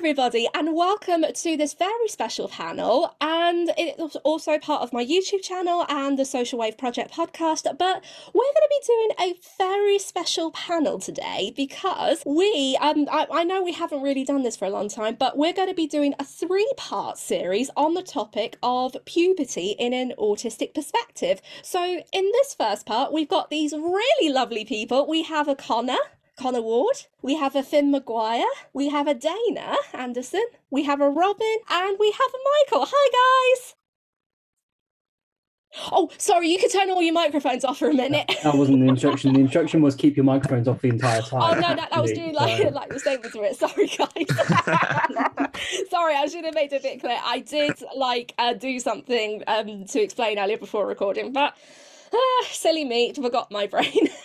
everybody, and welcome to this very special panel. And it's also part of my YouTube channel and the Social Wave Project podcast. But we're going to be doing a very special panel today because we, um, I, I know we haven't really done this for a long time, but we're going to be doing a three part series on the topic of puberty in an autistic perspective. So, in this first part, we've got these really lovely people. We have a Connor. Connor Ward, we have a Finn McGwyre, we have a Dana Anderson, we have a Robin, and we have a Michael. Hi, guys! Oh, sorry, you could turn all your microphones off for a minute. That wasn't the instruction. The instruction was keep your microphones off the entire time. Oh no, that, that was doing like like the statement to it. Sorry, guys. sorry, I should have made it a bit clear. I did like uh, do something um, to explain earlier before recording, but uh, silly me, forgot my brain.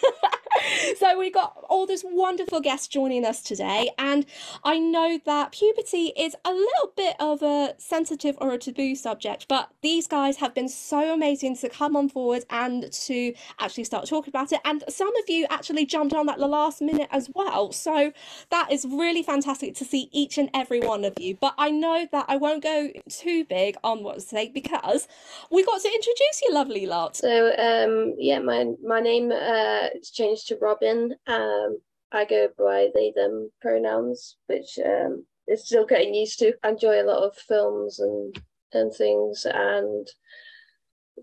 so we got all these wonderful guests joining us today, and I know that puberty is a little bit of a sensitive or a taboo subject, but these guys have been so amazing to come on forward and to actually start talking about it. And some of you actually jumped on at the last minute as well. So that is really fantastic to see each and every one of you. But I know that I won't go too big on what to say because we got to introduce you lovely lot. So um yeah, my my name uh changed to Robin. Um I go by they them pronouns, which um is still getting used to. I enjoy a lot of films and and things and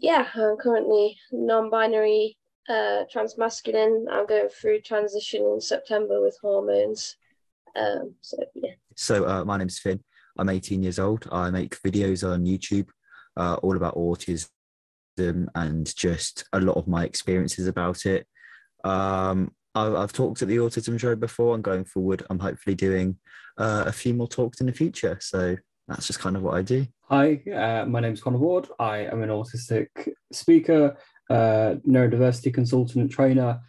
yeah, I'm currently non-binary uh transmasculine. I'm going through transition in September with hormones. Um so yeah. So uh, my name's Finn. I'm 18 years old. I make videos on YouTube, uh, all about autism and just a lot of my experiences about it. Um, I've, I've talked at the autism show before, and going forward, I'm hopefully doing uh, a few more talks in the future. So that's just kind of what I do. Hi, uh, my name is Connor Ward. I am an autistic speaker, uh, neurodiversity consultant, trainer,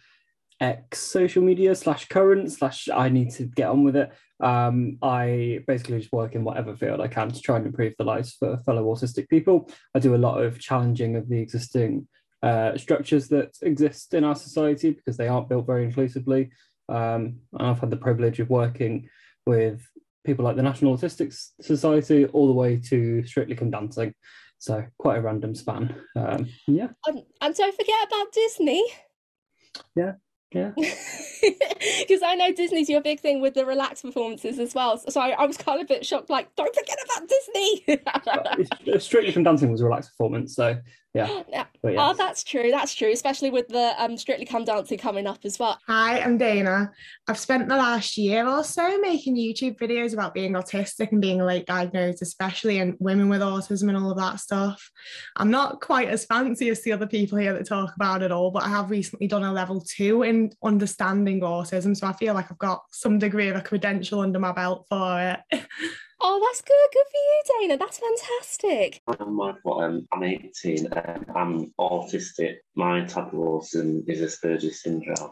ex social media slash current slash I need to get on with it. Um, I basically just work in whatever field I can to try and improve the lives for fellow autistic people. I do a lot of challenging of the existing uh, structures that exist in our society because they aren't built very inclusively. Um, and I've had the privilege of working with people like the National Autistic Society all the way to Strictly Come Dancing. So quite a random span. Um, yeah. And, and don't forget about Disney. Yeah, yeah. Because I know Disney's your big thing with the relaxed performances as well. So I, I was kind of a bit shocked, like, don't forget about Disney. Strictly Come Dancing was a relaxed performance. So yeah. yeah. Oh, that's true. That's true. Especially with the um, Strictly Come Dancing coming up as well. Hi, I'm Dana. I've spent the last year or so making YouTube videos about being autistic and being late diagnosed, especially in women with autism and all of that stuff. I'm not quite as fancy as the other people here that talk about it all, but I have recently done a level two in understanding autism. So I feel like I've got some degree of a credential under my belt for it. Oh, that's good. Good for you, Dana. That's fantastic. I'm Michael. Um, I'm 18 and I'm autistic. My type of autism is Asperger's syndrome.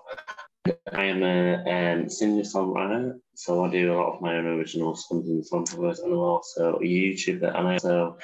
I am a um, singer songwriter, so I do a lot of my own original songs and song covers, and I'm also a YouTuber, and I also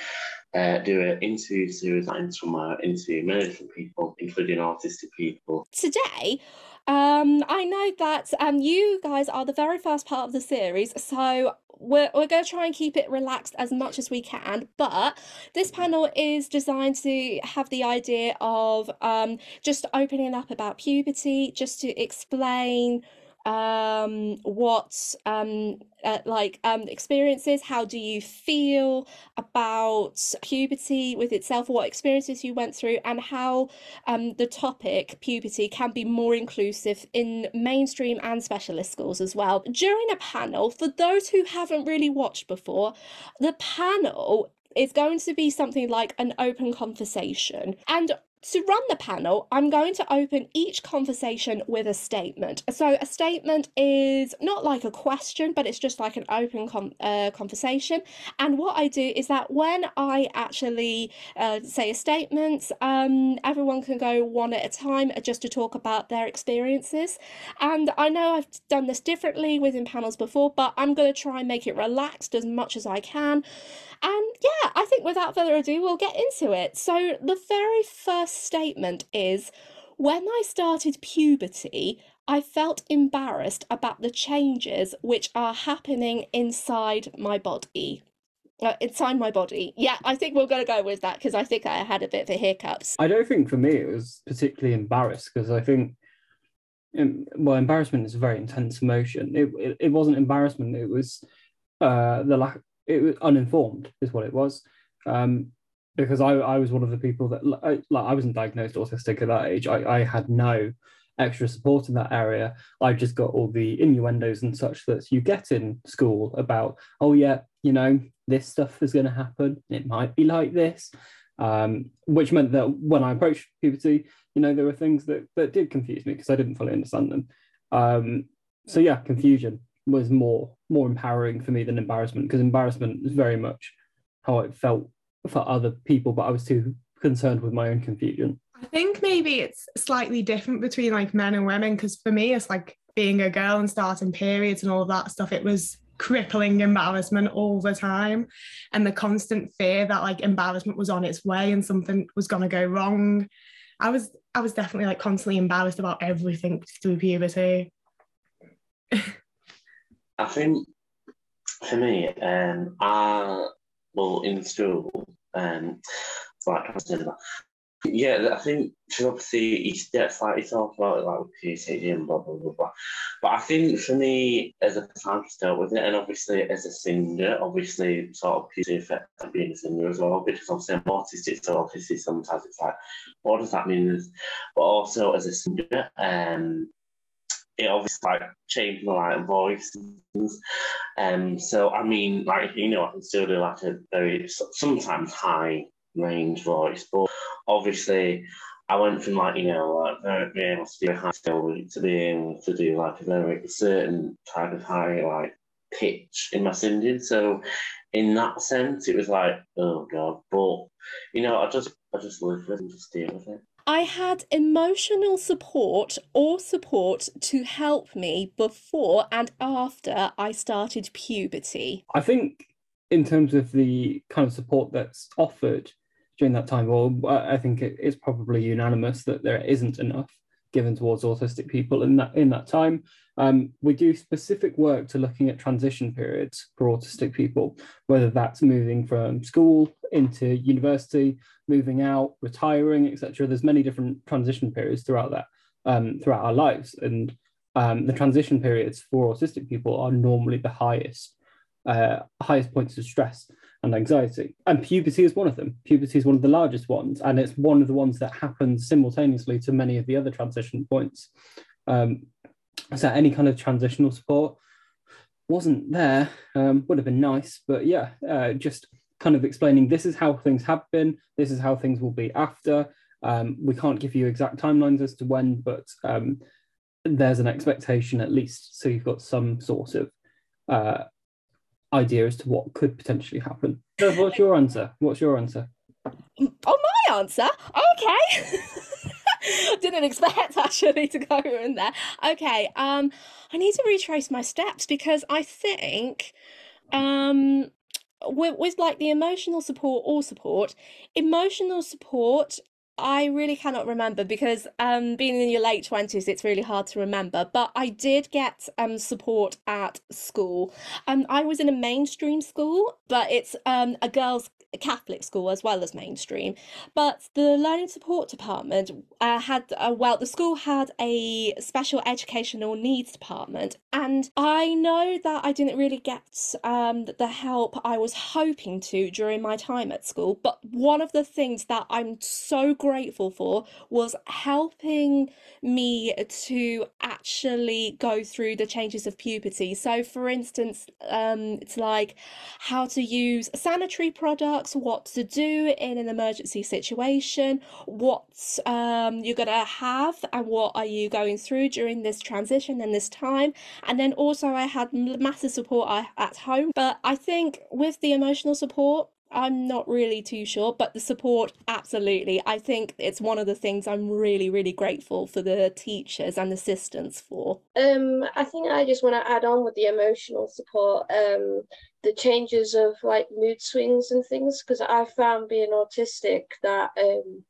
uh, do it into interview, my, interview many different people, including autistic people. Today, um, I know that um, you guys are the very first part of the series, so we're, we're going to try and keep it relaxed as much as we can. But this panel is designed to have the idea of um, just opening up about puberty, just to explain um what um uh, like um experiences how do you feel about puberty with itself what experiences you went through and how um the topic puberty can be more inclusive in mainstream and specialist schools as well. During a panel for those who haven't really watched before the panel is going to be something like an open conversation. And to run the panel, I'm going to open each conversation with a statement. So, a statement is not like a question, but it's just like an open uh, conversation. And what I do is that when I actually uh, say a statement, um, everyone can go one at a time just to talk about their experiences. And I know I've done this differently within panels before, but I'm going to try and make it relaxed as much as I can. And yeah, I think without further ado, we'll get into it. So, the very first statement is when I started puberty, I felt embarrassed about the changes which are happening inside my body. Uh, inside my body. Yeah, I think we're going to go with that because I think I had a bit of a hiccups. I don't think for me it was particularly embarrassed because I think, well, embarrassment is a very intense emotion. It, it, it wasn't embarrassment, it was uh, the lack, it was uninformed, is what it was. Um, because I, I was one of the people that like I wasn't diagnosed autistic at that age. I, I had no extra support in that area. I just got all the innuendos and such that you get in school about, oh yeah, you know, this stuff is going to happen. It might be like this, um, which meant that when I approached puberty, you know, there were things that that did confuse me because I didn't fully understand them. Um, so yeah, confusion was more more empowering for me than embarrassment because embarrassment is very much how it felt for other people, but I was too concerned with my own confusion. I think maybe it's slightly different between like men and women because for me, it's like being a girl and starting periods and all of that stuff. It was crippling embarrassment all the time and the constant fear that like embarrassment was on its way and something was going to go wrong. I was I was definitely like constantly embarrassed about everything through puberty. I think for me, um, I well in school, um, like yeah, I think obviously he's that's like about like with and blah blah blah blah. But I think for me as a person dealt with it, and obviously as a singer, obviously sort of PhD effect of being a singer as well, because obviously I'm autistic, so obviously sometimes it's like, what does that mean? But also as a singer, um, it obviously like changed my like voice Um, so I mean, like you know, I can still do like a very sometimes high range voice, but obviously I went from like you know like very being able to do a high skill to being able to do like a very certain type of high like pitch in my singing. So in that sense, it was like oh god, but you know I just I just live with it and just deal with it. I had emotional support or support to help me before and after I started puberty. I think, in terms of the kind of support that's offered during that time, well, I think it's probably unanimous that there isn't enough given towards autistic people in that in that time. Um, we do specific work to looking at transition periods for autistic people, whether that's moving from school into university, moving out, retiring, etc. There's many different transition periods throughout that um, throughout our lives, and um, the transition periods for autistic people are normally the highest uh, highest points of stress and anxiety. And puberty is one of them. Puberty is one of the largest ones, and it's one of the ones that happens simultaneously to many of the other transition points. Um, so any kind of transitional support wasn't there. Um, would have been nice, but yeah, uh, just kind of explaining this is how things have been, this is how things will be after. Um, we can't give you exact timelines as to when, but um, there's an expectation at least, so you've got some sort of uh, idea as to what could potentially happen. So what's your answer? What's your answer? Oh, my answer? Okay. Didn't expect actually to go in there. Okay, um, I need to retrace my steps because I think um with, with like the emotional support or support, emotional support I really cannot remember because um, being in your late 20s, it's really hard to remember. But I did get um, support at school. Um, I was in a mainstream school, but it's um, a girls' Catholic school as well as mainstream. But the learning support department uh, had, uh, well, the school had a special educational needs department. And I know that I didn't really get um, the help I was hoping to during my time at school. But one of the things that I'm so grateful for was helping me to actually go through the changes of puberty. So, for instance, um, it's like how to use sanitary products, what to do in an emergency situation, what um, you're going to have, and what are you going through during this transition and this time. And then also, I had massive support at home. But I think with the emotional support, I'm not really too sure, but the support, absolutely. I think it's one of the things I'm really, really grateful for the teachers and assistants for. Um, I think I just want to add on with the emotional support, um, the changes of like mood swings and things, because I found being autistic that um,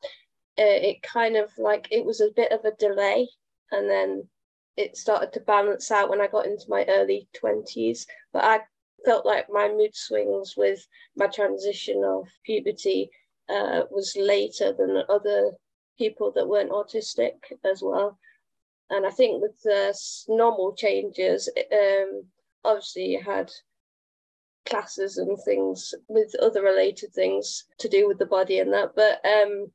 uh, it kind of like it was a bit of a delay, and then it started to balance out when I got into my early 20s. But I felt like my mood swings with my transition of puberty uh, was later than other people that weren't autistic as well. And I think with the normal changes, um, obviously you had classes and things with other related things to do with the body and that. But um,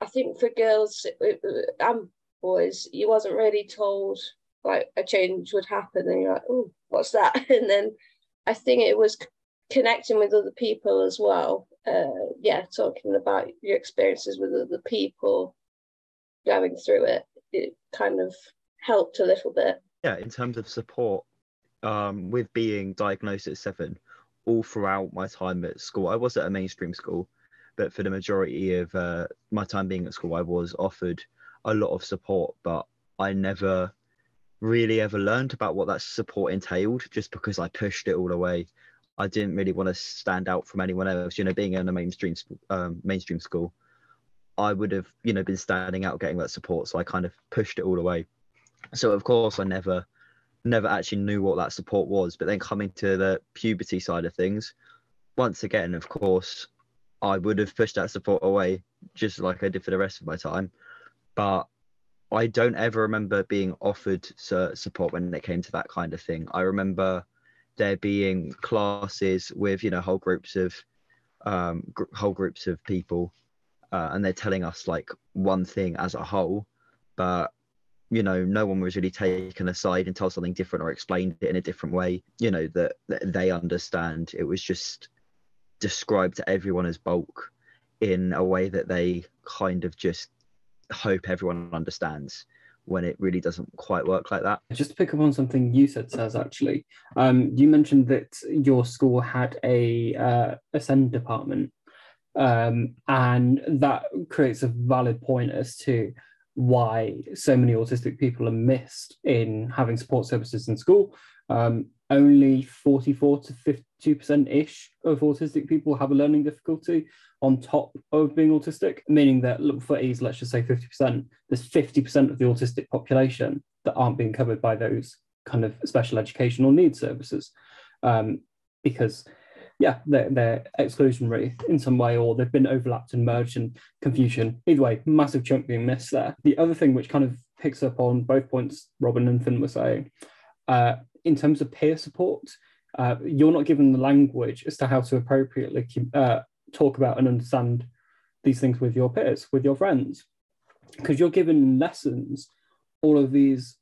I think for girls and boys, you wasn't really told like a change would happen, and you're like, oh, what's that? And then I think it was connecting with other people as well. Uh, yeah, talking about your experiences with other people going through it, it kind of helped a little bit. Yeah, in terms of support, um, with being diagnosed at seven, all throughout my time at school, I was at a mainstream school, but for the majority of uh, my time being at school, I was offered a lot of support, but I never really ever learned about what that support entailed just because I pushed it all away. I didn't really want to stand out from anyone else. You know, being in a mainstream um, mainstream school, I would have you know been standing out, getting that support. So I kind of pushed it all away. So of course, I never never actually knew what that support was. But then coming to the puberty side of things, once again, of course, I would have pushed that support away just like I did for the rest of my time. But I don't ever remember being offered support when it came to that kind of thing. I remember there being classes with you know whole groups of um, gr- whole groups of people, uh, and they're telling us like one thing as a whole, but you know no one was really taken aside and told something different or explained it in a different way. You know that, that they understand. It was just described to everyone as bulk in a way that they kind of just hope everyone understands when it really doesn't quite work like that. Just to pick up on something you said, Saz, actually, um, you mentioned that your school had a uh, SEND department, um, and that creates a valid point as to why so many autistic people are missed in having support services in school. Um, only 44 to 52% ish of autistic people have a learning difficulty on top of being autistic, meaning that for ease, let's just say 50%, there's 50% of the autistic population that aren't being covered by those kind of special educational needs services. Um, because yeah, they're, they're exclusionary in some way, or they've been overlapped and merged and confusion. Either way, massive chunk being missed there. The other thing which kind of picks up on both points Robin and Finn were saying, uh, in terms of peer support, uh, you're not given the language as to how to appropriately uh, talk about and understand these things with your peers, with your friends, because you're given lessons, all of these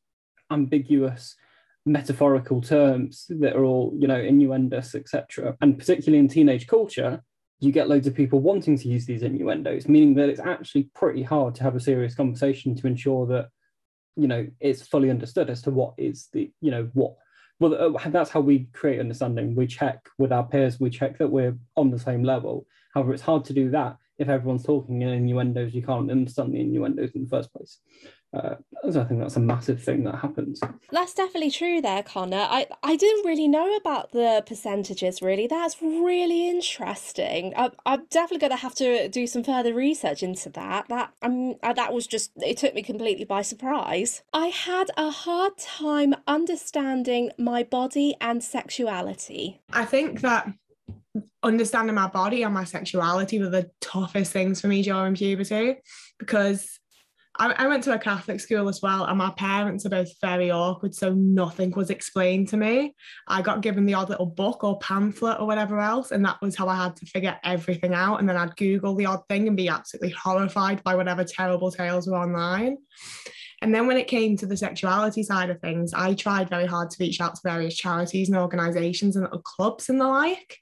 ambiguous metaphorical terms that are all you know innuendous etc and particularly in teenage culture you get loads of people wanting to use these innuendos meaning that it's actually pretty hard to have a serious conversation to ensure that you know it's fully understood as to what is the you know what well uh, that's how we create understanding. We check with our peers. We check that we're on the same level. However it's hard to do that if everyone's talking in innuendos. You can't understand the innuendos in the first place uh, so I think that's a massive thing that happens. That's definitely true there, Connor. I, I didn't really know about the percentages, really. That's really interesting. I, I'm definitely going to have to do some further research into that. That um, that was just, it took me completely by surprise. I had a hard time understanding my body and sexuality. I think that understanding my body and my sexuality were the toughest things for me during puberty because I, I went to a Catholic school as well, and my parents are both very awkward, so nothing was explained to me. I got given the odd little book or pamphlet or whatever else, and that was how I had to figure everything out. And then I'd Google the odd thing and be absolutely horrified by whatever terrible tales were online. And then when it came to the sexuality side of things, I tried very hard to reach out to various charities and organizations and little clubs and the like.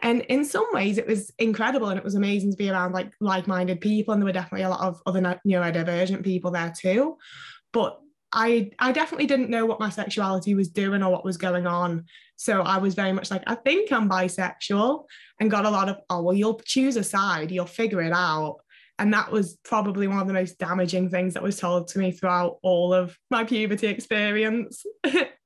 And in some ways, it was incredible and it was amazing to be around like like minded people. And there were definitely a lot of other neurodivergent people there too. But I, I definitely didn't know what my sexuality was doing or what was going on. So I was very much like, I think I'm bisexual and got a lot of, oh, well, you'll choose a side, you'll figure it out. And that was probably one of the most damaging things that was told to me throughout all of my puberty experience.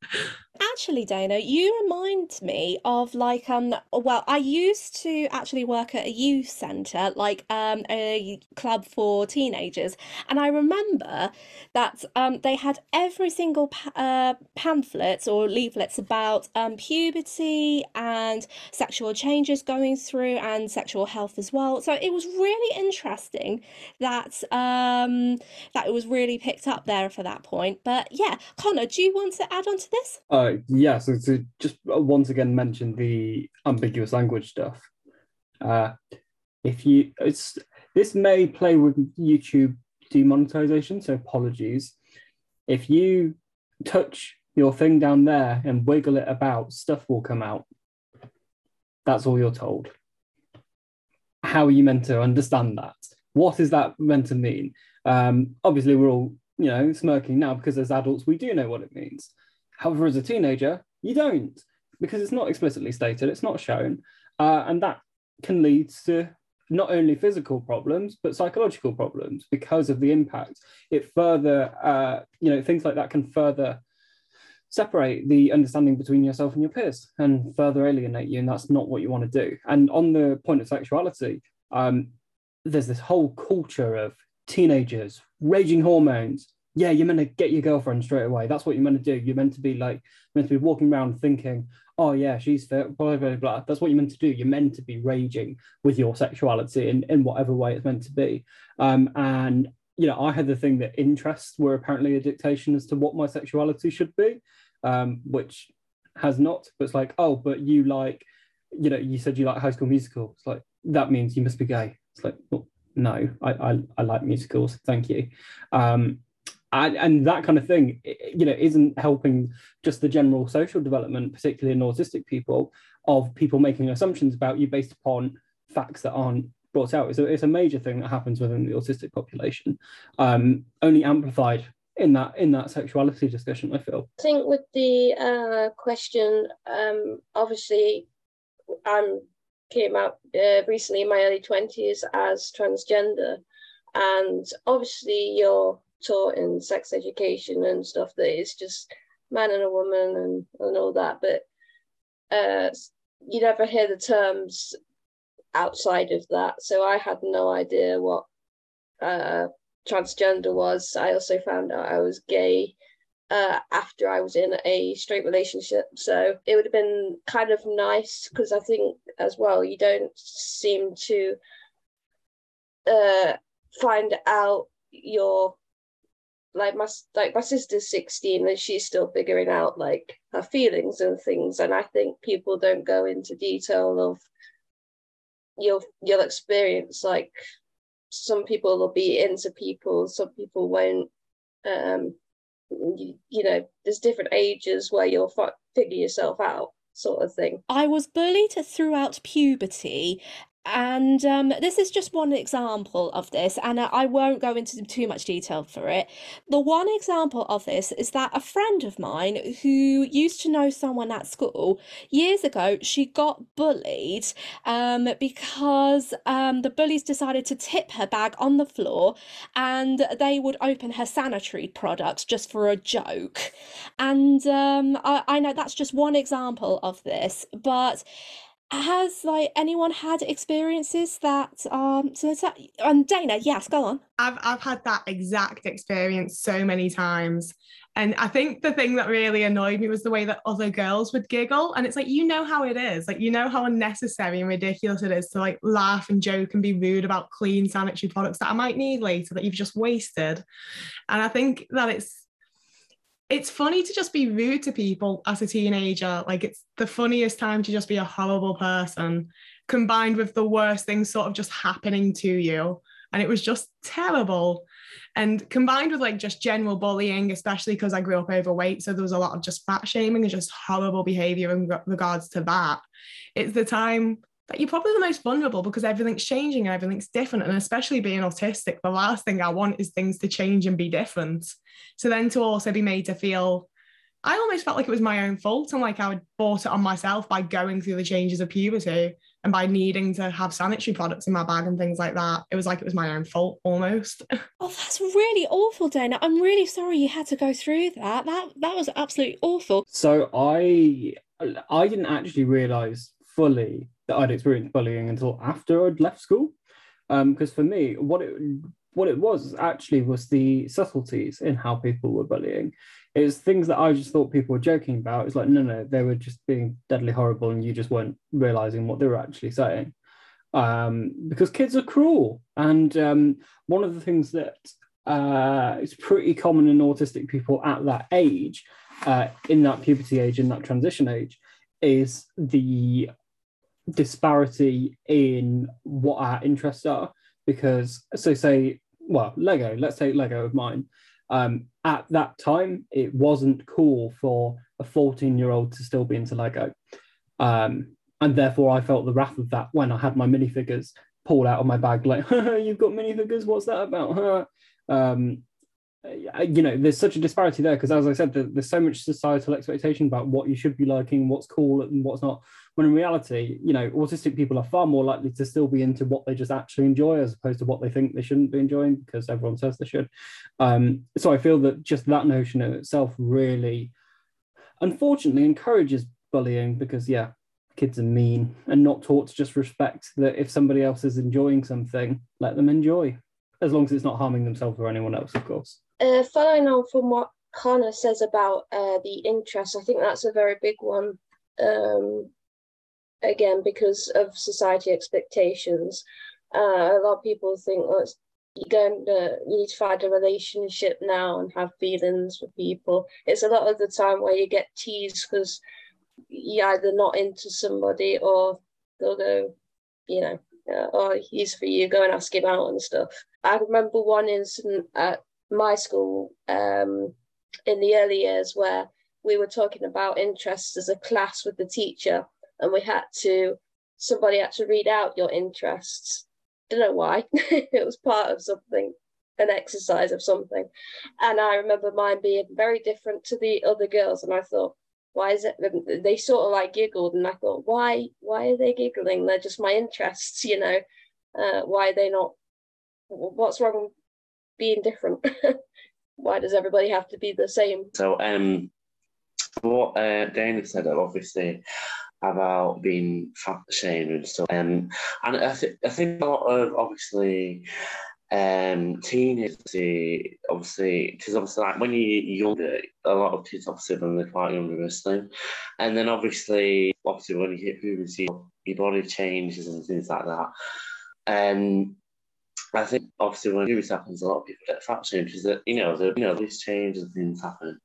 Actually, Dana, you remind me of like um well, I used to actually work at a youth centre, like um a club for teenagers, and I remember that um they had every single pa uh, pamphlets or leaflets about um puberty and sexual changes going through and sexual health as well. So it was really interesting that um that it was really picked up there for that point. But yeah, Connor, do you want to add on to this? Uh, yeah, so to just once again mention the ambiguous language stuff. Uh, if you, it's this may play with YouTube demonetization, so apologies. If you touch your thing down there and wiggle it about, stuff will come out. That's all you're told. How are you meant to understand that? What is that meant to mean? Um, obviously, we're all you know smirking now because as adults we do know what it means. However, as a teenager, you don't because it's not explicitly stated, it's not shown. Uh, and that can lead to not only physical problems, but psychological problems because of the impact. It further, uh, you know, things like that can further separate the understanding between yourself and your peers and further alienate you. And that's not what you want to do. And on the point of sexuality, um, there's this whole culture of teenagers, raging hormones, yeah, you're meant to get your girlfriend straight away. That's what you're meant to do. You're meant to be like meant to be walking around thinking, oh yeah, she's fit, blah blah blah. That's what you're meant to do. You're meant to be raging with your sexuality in, in whatever way it's meant to be. Um, and you know, I had the thing that interests were apparently a dictation as to what my sexuality should be, um, which has not. But it's like, oh, but you like, you know, you said you like High School Musical. It's like that means you must be gay. It's like, well, no, I, I, I like musicals. Thank you. Um, and, and that kind of thing you know isn't helping just the general social development particularly in autistic people of people making assumptions about you based upon facts that aren't brought out. So it's a major thing that happens within the autistic population um, only amplified in that in that sexuality discussion i feel. I think with the uh, question um, obviously i'm came out uh, recently in my early 20s as transgender. And obviously you're taught in sex education and stuff that it's just man and a woman and, and all that but uh, you never hear the terms outside of that so i had no idea what uh, transgender was i also found out i was gay uh, after I was in a straight relationship. So it would have been kind of nice because I think as well, you don't seem to uh, find out your like my like my sister's 16 and she's still figuring out like her feelings and things. And i think people don't go into detail of your your experience. Like some people will be into people some people won't. Um you, you know there's different ages where you'll figure yourself out sort of thing. I was bullied throughout puberty and um, this is just one example of this, and I won't go into too much detail for it. The one example of this is that a friend of mine who used to know someone at school years ago, she got bullied um, because um, the bullies decided to tip her bag on the floor and they would open her sanitary products just for a joke. And um, I, I know that's just one example of this, but has like anyone had experiences that um so that and Dana yes go on. I've I've had that exact experience so many times. And I think the thing that really annoyed me was the way that other girls would giggle. And it's like you know how it is. Like you know how unnecessary and ridiculous it is to like laugh and joke and be rude about clean sanitary products that I might need later that you've just wasted. And I think that it's it's funny to just be rude to people as a teenager. Like it's the funniest time to just be a horrible person, combined with the worst things sort of just happening to you. And it was just terrible. And combined with like just general bullying, especially because I grew up overweight. So there was a lot of just fat shaming and just horrible behavior in regards to that. It's the time that you're probably the most vulnerable because everything's changing and everything's different. And especially being autistic, the last thing I want is things to change and be different. So then to also be made to feel I almost felt like it was my own fault and like I had bought it on myself by going through the changes of puberty and by needing to have sanitary products in my bag and things like that. It was like it was my own fault almost. Oh, that's really awful, Dana. I'm really sorry you had to go through that. That that was absolutely awful. So I I didn't actually realise fully that I'd experienced bullying until after I'd left school. Because um, for me, what it what it was actually was the subtleties in how people were bullying. It was things that I just thought people were joking about. It's like, no, no, they were just being deadly horrible and you just weren't realizing what they were actually saying. Um, because kids are cruel. And um, one of the things that uh, is pretty common in autistic people at that age, uh, in that puberty age, in that transition age, is the disparity in what our interests are. Because, so say, well, Lego, let's take Lego of mine. Um, at that time, it wasn't cool for a 14 year old to still be into Lego. Um, and therefore, I felt the wrath of that when I had my minifigures pulled out of my bag, like, you've got minifigures, what's that about? um, you know, there's such a disparity there because, as I said, there's so much societal expectation about what you should be liking, what's cool, and what's not. When in reality, you know, autistic people are far more likely to still be into what they just actually enjoy as opposed to what they think they shouldn't be enjoying because everyone says they should. Um, so I feel that just that notion in itself really, unfortunately, encourages bullying because, yeah, kids are mean and not taught to just respect that if somebody else is enjoying something, let them enjoy, as long as it's not harming themselves or anyone else, of course. Uh, following on from what Connor says about uh, the interest, I think that's a very big one. Um, again, because of society expectations, uh, a lot of people think well, you're going to you need to find a relationship now and have feelings for people. It's a lot of the time where you get teased because you're either not into somebody or they'll go, you know, uh, oh, he's for you, go and ask him out and stuff. I remember one incident at my school um, in the early years where we were talking about interests as a class with the teacher, and we had to somebody had to read out your interests. Don't know why. it was part of something, an exercise of something, and I remember mine being very different to the other girls, and I thought, why is it? They sort of like giggled, and I thought, why? Why are they giggling? They're just my interests, you know. Uh, why are they not? What's wrong being different? Why does everybody have to be the same? So, um, what uh, Dana said, obviously, about being fat shamed and stuff, um, and I, th- I think a lot of obviously um teenagers obviously because obviously like when you're younger a lot of kids obviously when they're quite younger slim and then obviously obviously when you hit puberty your body changes and things like that and I think obviously when this happens, a lot of people get fat shamed because that you know the you know these changes and things happen.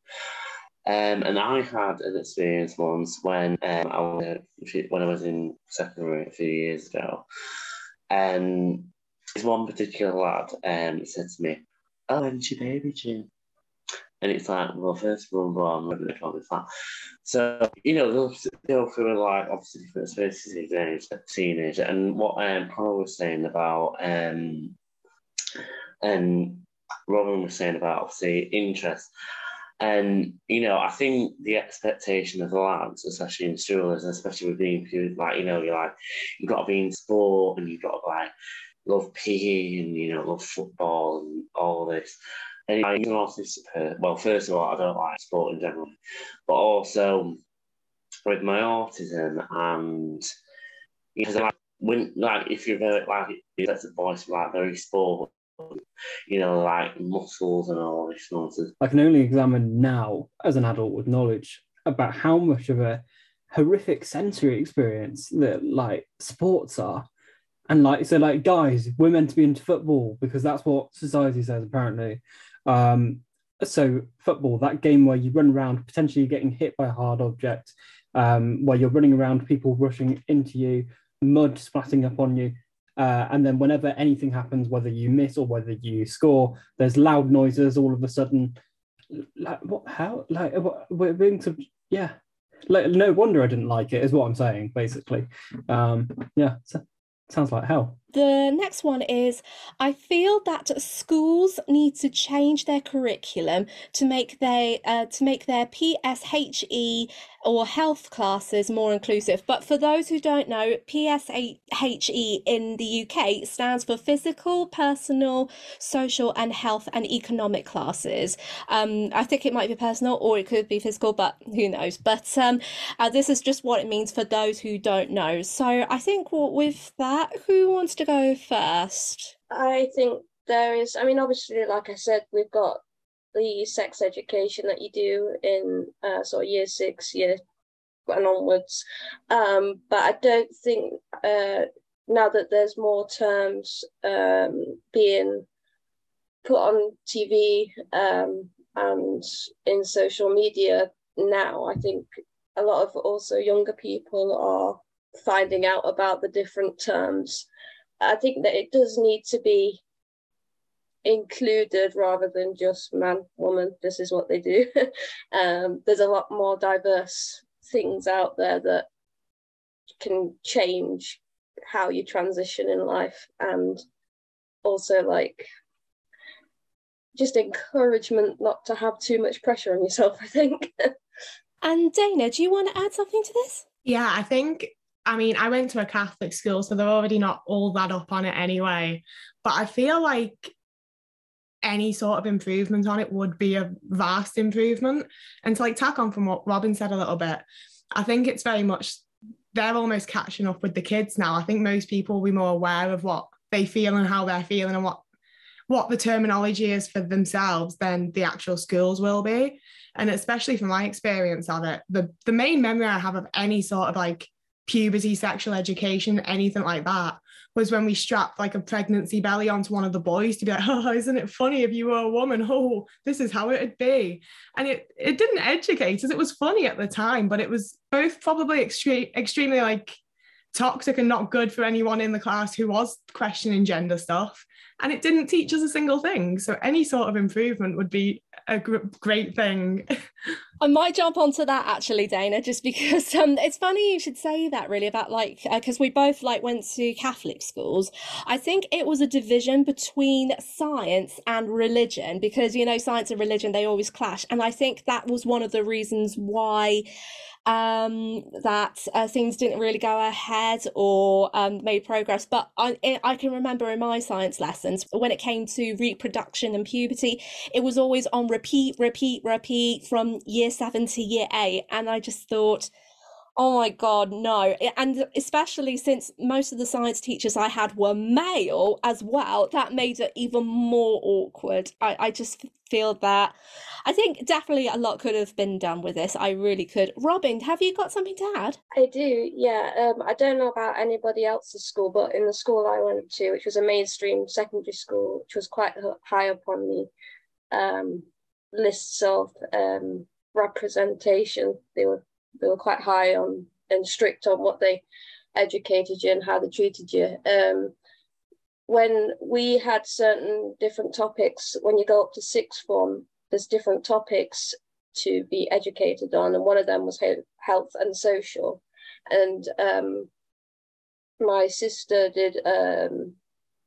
Um, and I had an experience once when um, I was when I was in secondary a few years ago, and this one particular lad um, said to me, "Oh, when's your baby due?" And it's like, well, first of all, I'm to call me fat. So, you know, they'll, they'll feel like obviously different spaces age, teenage. And what um, Paul was saying about, um, and Robin was saying about obviously interest. And, you know, I think the expectation of the lads, especially in school, especially with being like, you know, you're like, you've got to be in sport and you've got to like love PE and, you know, love football and all this. And I can also, well, first of all, I don't like sport in general, but also with my autism and because like when like if you're very like that's a voice like very sport, you know, like muscles and all this nonsense. I can only examine now as an adult with knowledge about how much of a horrific sensory experience that like sports are. And like so like guys, we're meant to be into football because that's what society says apparently. Um, so football, that game where you run around, potentially getting hit by a hard object, um, where you're running around, people rushing into you, mud splatting up on you. Uh, and then whenever anything happens, whether you miss or whether you score, there's loud noises all of a sudden. Like what? How? Like what, we're being to yeah. Like no wonder I didn't like it. Is what I'm saying basically. Um, yeah, so, sounds like hell. The next one is I feel that schools need to change their curriculum to make they uh, to make their PSHE or health classes more inclusive. But for those who don't know, PSHE in the UK stands for physical, personal, social, and health and economic classes. Um, I think it might be personal or it could be physical, but who knows? But um, uh, this is just what it means for those who don't know. So I think with that, who wants to go first? I think there is, I mean, obviously, like I said, we've got the sex education that you do in uh, sort of year six, year and onwards. Um, but I don't think uh, now that there's more terms um, being put on TV um, and in social media now, I think a lot of also younger people are finding out about the different terms. I think that it does need to be included rather than just man, woman, this is what they do. um, there's a lot more diverse things out there that can change how you transition in life and also like just encouragement not to have too much pressure on yourself, I think. and Dana, do you want to add something to this? Yeah, I think I mean, I went to a Catholic school, so they're already not all that up on it anyway. But I feel like any sort of improvement on it would be a vast improvement. And to like tack on from what Robin said a little bit, I think it's very much they're almost catching up with the kids now. I think most people will be more aware of what they feel and how they're feeling and what what the terminology is for themselves than the actual schools will be. And especially from my experience of it, the the main memory I have of any sort of like puberty, sexual education, anything like that, was when we strapped like a pregnancy belly onto one of the boys to be like, oh, isn't it funny if you were a woman? Oh, this is how it'd be. And it it didn't educate us. It was funny at the time, but it was both probably extreme, extremely like toxic and not good for anyone in the class who was questioning gender stuff and it didn't teach us a single thing. So any sort of improvement would be a gr- great thing. I might jump onto that actually, Dana, just because um, it's funny you should say that really about like because uh, we both like went to Catholic schools. I think it was a division between science and religion because you know science and religion they always clash, and I think that was one of the reasons why um, that uh, things didn't really go ahead or um, made progress. But I, I can remember in my science lessons when it came to reproduction and puberty, it was always on repeat, repeat, repeat from year seven to year eight. And I just thought, Oh my God, no. And especially since most of the science teachers I had were male as well, that made it even more awkward. I, I just feel that I think definitely a lot could have been done with this. I really could. Robin, have you got something to add? I do, yeah. Um, I don't know about anybody else's school, but in the school I went to, which was a mainstream secondary school, which was quite high up on the um, lists of um, representation, they were they were quite high on and strict on what they educated you and how they treated you. Um, when we had certain different topics, when you go up to sixth form, there's different topics to be educated on, and one of them was health and social. And um, my sister did, um,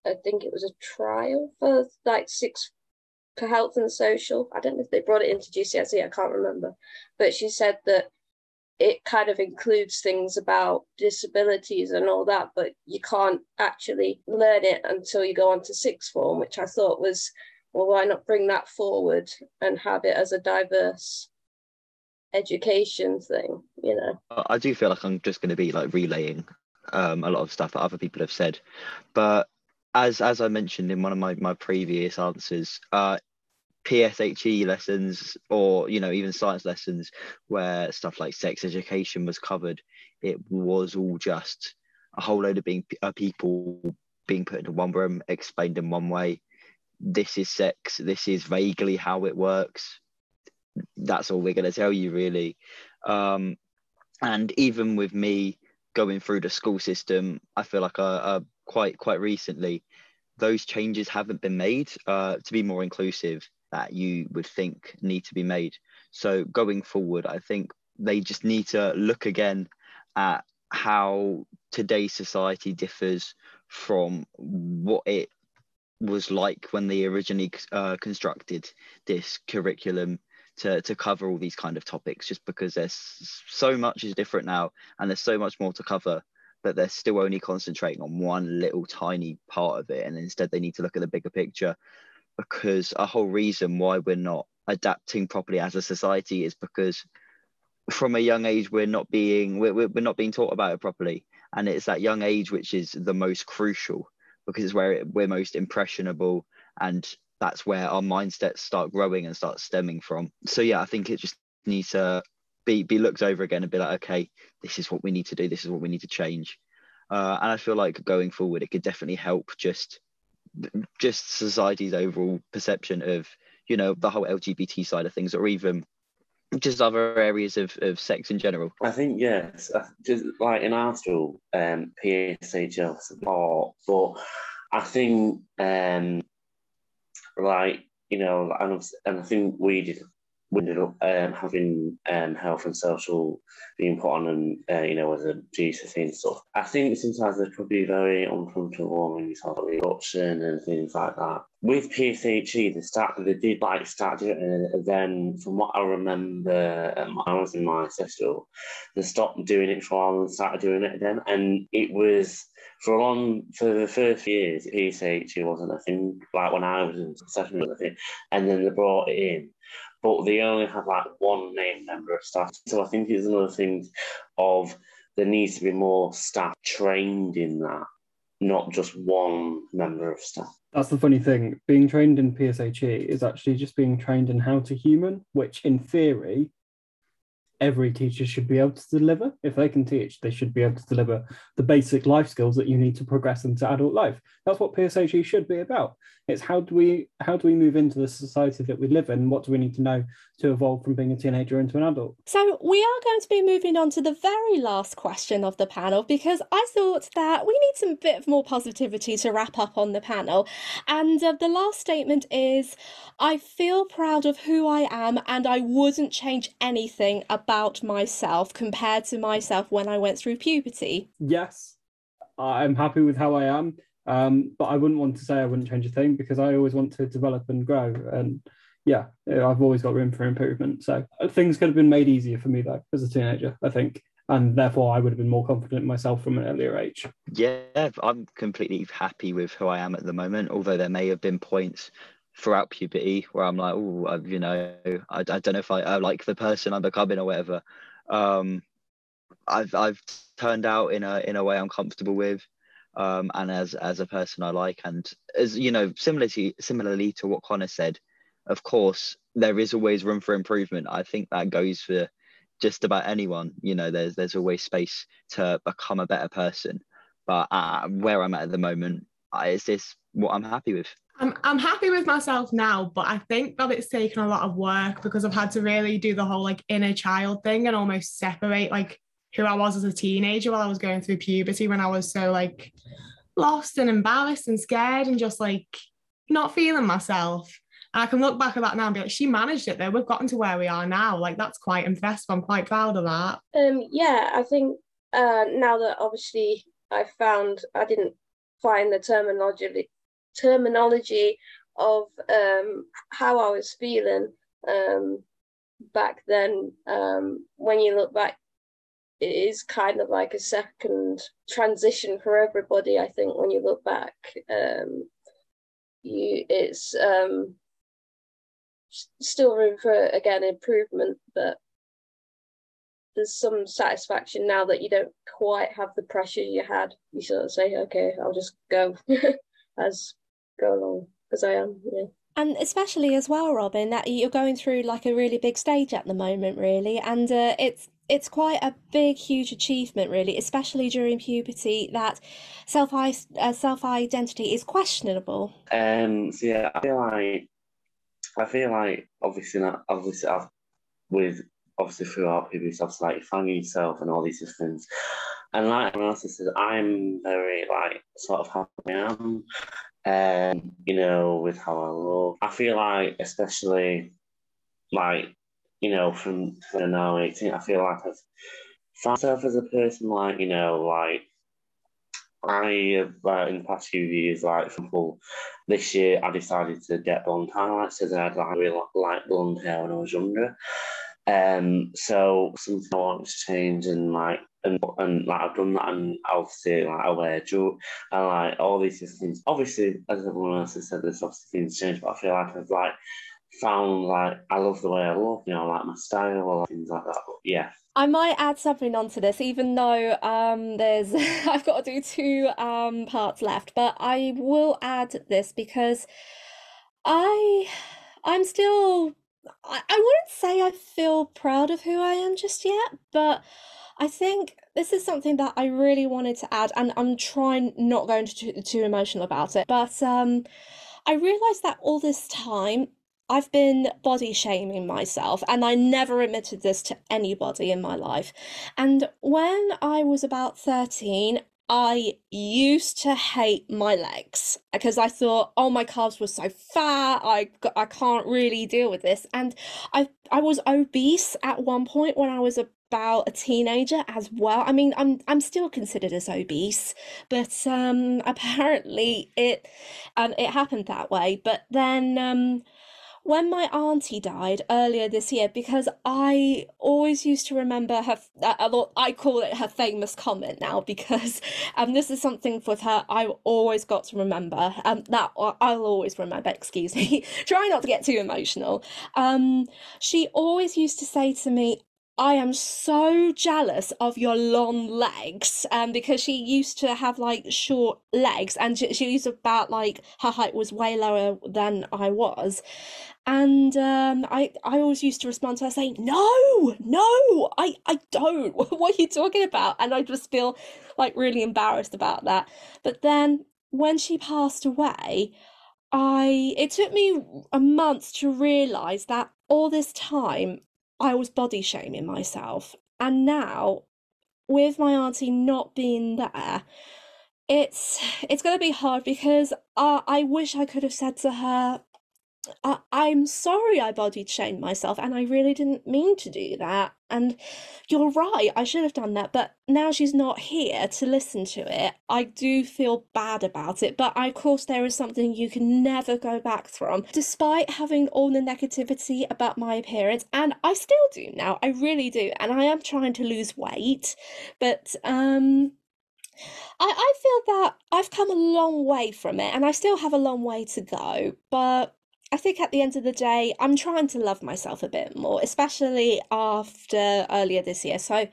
I think it was a trial for like six for health and social. I don't know if they brought it into GCSE, I can't remember. But she said that it kind of includes things about disabilities and all that, but you can't actually learn it until you go on to sixth form, which I thought was, well, why not bring that forward and have it as a diverse education thing, you know? I do feel like I'm just going to be like relaying um, a lot of stuff that other people have said, but as as I mentioned in one of my, my previous answers, uh, PSHE lessons or you know even science lessons where stuff like sex education was covered, it was all just a whole load of being uh, people being put into one room, explained in one way. This is sex. This is vaguely how it works. That's all we're going to tell you, really. Um, and even with me going through the school system, I feel like uh, uh, quite quite recently, those changes haven't been made uh, to be more inclusive that you would think need to be made. So going forward, I think they just need to look again at how today's society differs from what it was like when they originally uh, constructed this curriculum to, to cover all these kind of topics just because there's so much is different now and there's so much more to cover that they're still only concentrating on one little tiny part of it and instead they need to look at the bigger picture because a whole reason why we're not adapting properly as a society is because from a young age we're not being we're, we're not being taught about it properly. And it's that young age which is the most crucial because it's where it, we're most impressionable and that's where our mindsets start growing and start stemming from. So yeah i think it just needs to be be looked over again and be like okay this is what we need to do. This is what we need to change. Uh, and i feel like going forward it could definitely help just just society's overall perception of you know the whole lgbt side of things or even just other areas of, of sex in general. I think yes, just like in our school, um, PSHE support, but I think um, like you know, and, and I think we did ended up um, having um, health and social being put on and uh, you know as a GCSE and stuff. I think sometimes it could be very uncomfortable when you talk about reduction and things like that. With PSHE, they start they did like start it, and then from what I remember, um, I was in my school, they stopped doing it for a while and started doing it again, and it was for a long for the first years PSHE wasn't a thing. Like when I was in session, and then they brought it in but they only have like one named member of staff. So I think it's another thing of there needs to be more staff trained in that, not just one member of staff. That's the funny thing. Being trained in PSHE is actually just being trained in how to human, which in theory every teacher should be able to deliver. If they can teach, they should be able to deliver the basic life skills that you need to progress into adult life. That's what PSHE should be about. It's how do we how do we move into the society that we live in? What do we need to know to evolve from being a teenager into an adult? So we are going to be moving on to the very last question of the panel because I thought that we need some bit more positivity to wrap up on the panel. And uh, the last statement is I feel proud of who I am and I wouldn't change anything myself compared to myself when I went through puberty. Yes, I'm happy with how I am. Um, but I wouldn't want to say I wouldn't change a thing because I always want to develop and grow. And yeah, I've always got room for improvement. So things could have been made easier for me though as a teenager, I think. And therefore, I would have been more confident in myself from an earlier age. Yeah, I'm completely happy with who I am at the moment. Although there may have been points throughout puberty where I'm like, oh, you know, I, I don't know if I, I like the person I'm becoming or whatever. Um, I've I've turned out in a in a way I'm comfortable with um, and as as a person I like. And as you know, similarly similarly to what Connor said, of course there is always room for improvement. I think that goes for just about anyone. You know, there's there's always space to become a better person. But uh, where I'm at at the moment, is this what I'm happy with? I'm, I'm happy with myself now, but I think that it's taken a lot of work because I've had to really do the whole like inner child thing and almost separate like who I was as a teenager while I was going through puberty when I was so like lost and embarrassed and scared and just like not feeling myself. And I can look back at that now and be like, she managed it though. We've gotten to where we are now. Like that's quite impressive. I'm quite proud of that. Um, yeah, I think uh, now that obviously I found I didn't find the terminology terminology of um, how I was feeling um, back then. Um, when you look back it is kind of like a second transition for everybody. I think when you look back, um, you it's um, still room for again improvement, but there's some satisfaction now that you don't quite have the pressure you had. You sort of say, okay, I'll just go as go along as I am. Yeah. And especially as well, Robin, that you're going through like a really big stage at the moment, really, and uh, it's it's quite a big, huge achievement, really, especially during puberty. That self uh, self identity is questionable. Um. So yeah, I feel like I feel like obviously not obviously I've, with obviously throughout puberty, obviously like finding yourself and all these things. And like everyone else says, I'm very like sort of happy I am. Um, you know, with how I look. I feel like especially like you know, from, from now 18, I feel like I've found myself as a person, like, you know, like, I uh, in the past few years, like for example, this year I decided to get blonde highlights because I had like really light blonde hair when I was younger. Um, so something I want to change and like and and like I've done that and obviously like I wear jewelry and like all these things. Obviously, as everyone else has said, there's obviously things change, but I feel like I've like found like I love the way I look, you know, like my style or things like that. But yeah. I might add something onto this, even though um, there's I've got to do two um, parts left, but I will add this because I I'm still I, wouldn't say I feel proud of who I am just yet, but I think this is something that I really wanted to add, and I'm trying not going too too emotional about it. But um, I realized that all this time I've been body shaming myself, and I never admitted this to anybody in my life. And when I was about 13, I used to hate my legs because I thought, oh, my calves were so fat. I, I can't really deal with this. And I, I was obese at one point when I was about a teenager as well. I mean, I'm I'm still considered as obese, but um, apparently it um, it happened that way. But then um, when my auntie died earlier this year, because I always used to remember her, I call it her famous comment now because um, this is something with her I always got to remember. Um, that I'll always remember. Excuse me. Try not to get too emotional. Um, she always used to say to me, I am so jealous of your long legs um, because she used to have like short legs and she, she used about like her height was way lower than I was. And um, I, I always used to respond to her saying, No, no, I, I don't. what are you talking about? And I just feel like really embarrassed about that. But then when she passed away, I it took me a month to realize that all this time I was body shaming myself. And now, with my auntie not being there, it's it's going to be hard because uh, I wish I could have said to her, I, I'm sorry I body shamed myself and I really didn't mean to do that. And you're right, I should have done that. But now she's not here to listen to it. I do feel bad about it. But I, of course, there is something you can never go back from. Despite having all the negativity about my appearance, and I still do now, I really do. And I am trying to lose weight. But, um, I, I feel that I've come a long way from it and I still have a long way to go, but I think at the end of the day, I'm trying to love myself a bit more, especially after earlier this year. So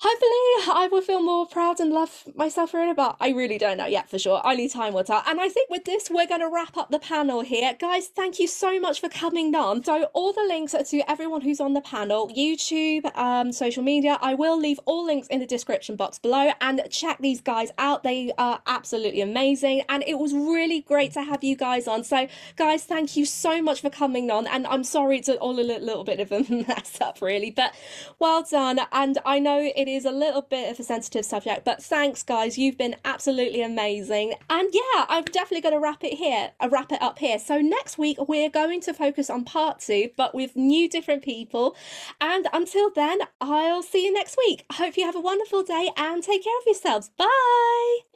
hopefully I will feel more proud and love myself for it, but I really don't know yet for sure. Only time will tell. And I think with this, we're going to wrap up the panel here. Guys, thank you so much for coming on. So all the links to everyone who's on the panel, YouTube, um, social media, I will leave all links in the description box below and check these guys out. They are absolutely amazing. And it was really great to have you guys on. So guys, thank you so much for coming on. And I'm sorry it's all a little bit of a mess up really, but well done. And I know it it is a little bit of a sensitive subject, but thanks, guys. You've been absolutely amazing. And yeah, I'm definitely going to wrap it here, uh, wrap it up here. So next week, we're going to focus on part two, but with new different people. And until then, I'll see you next week. I hope you have a wonderful day and take care of yourselves. Bye.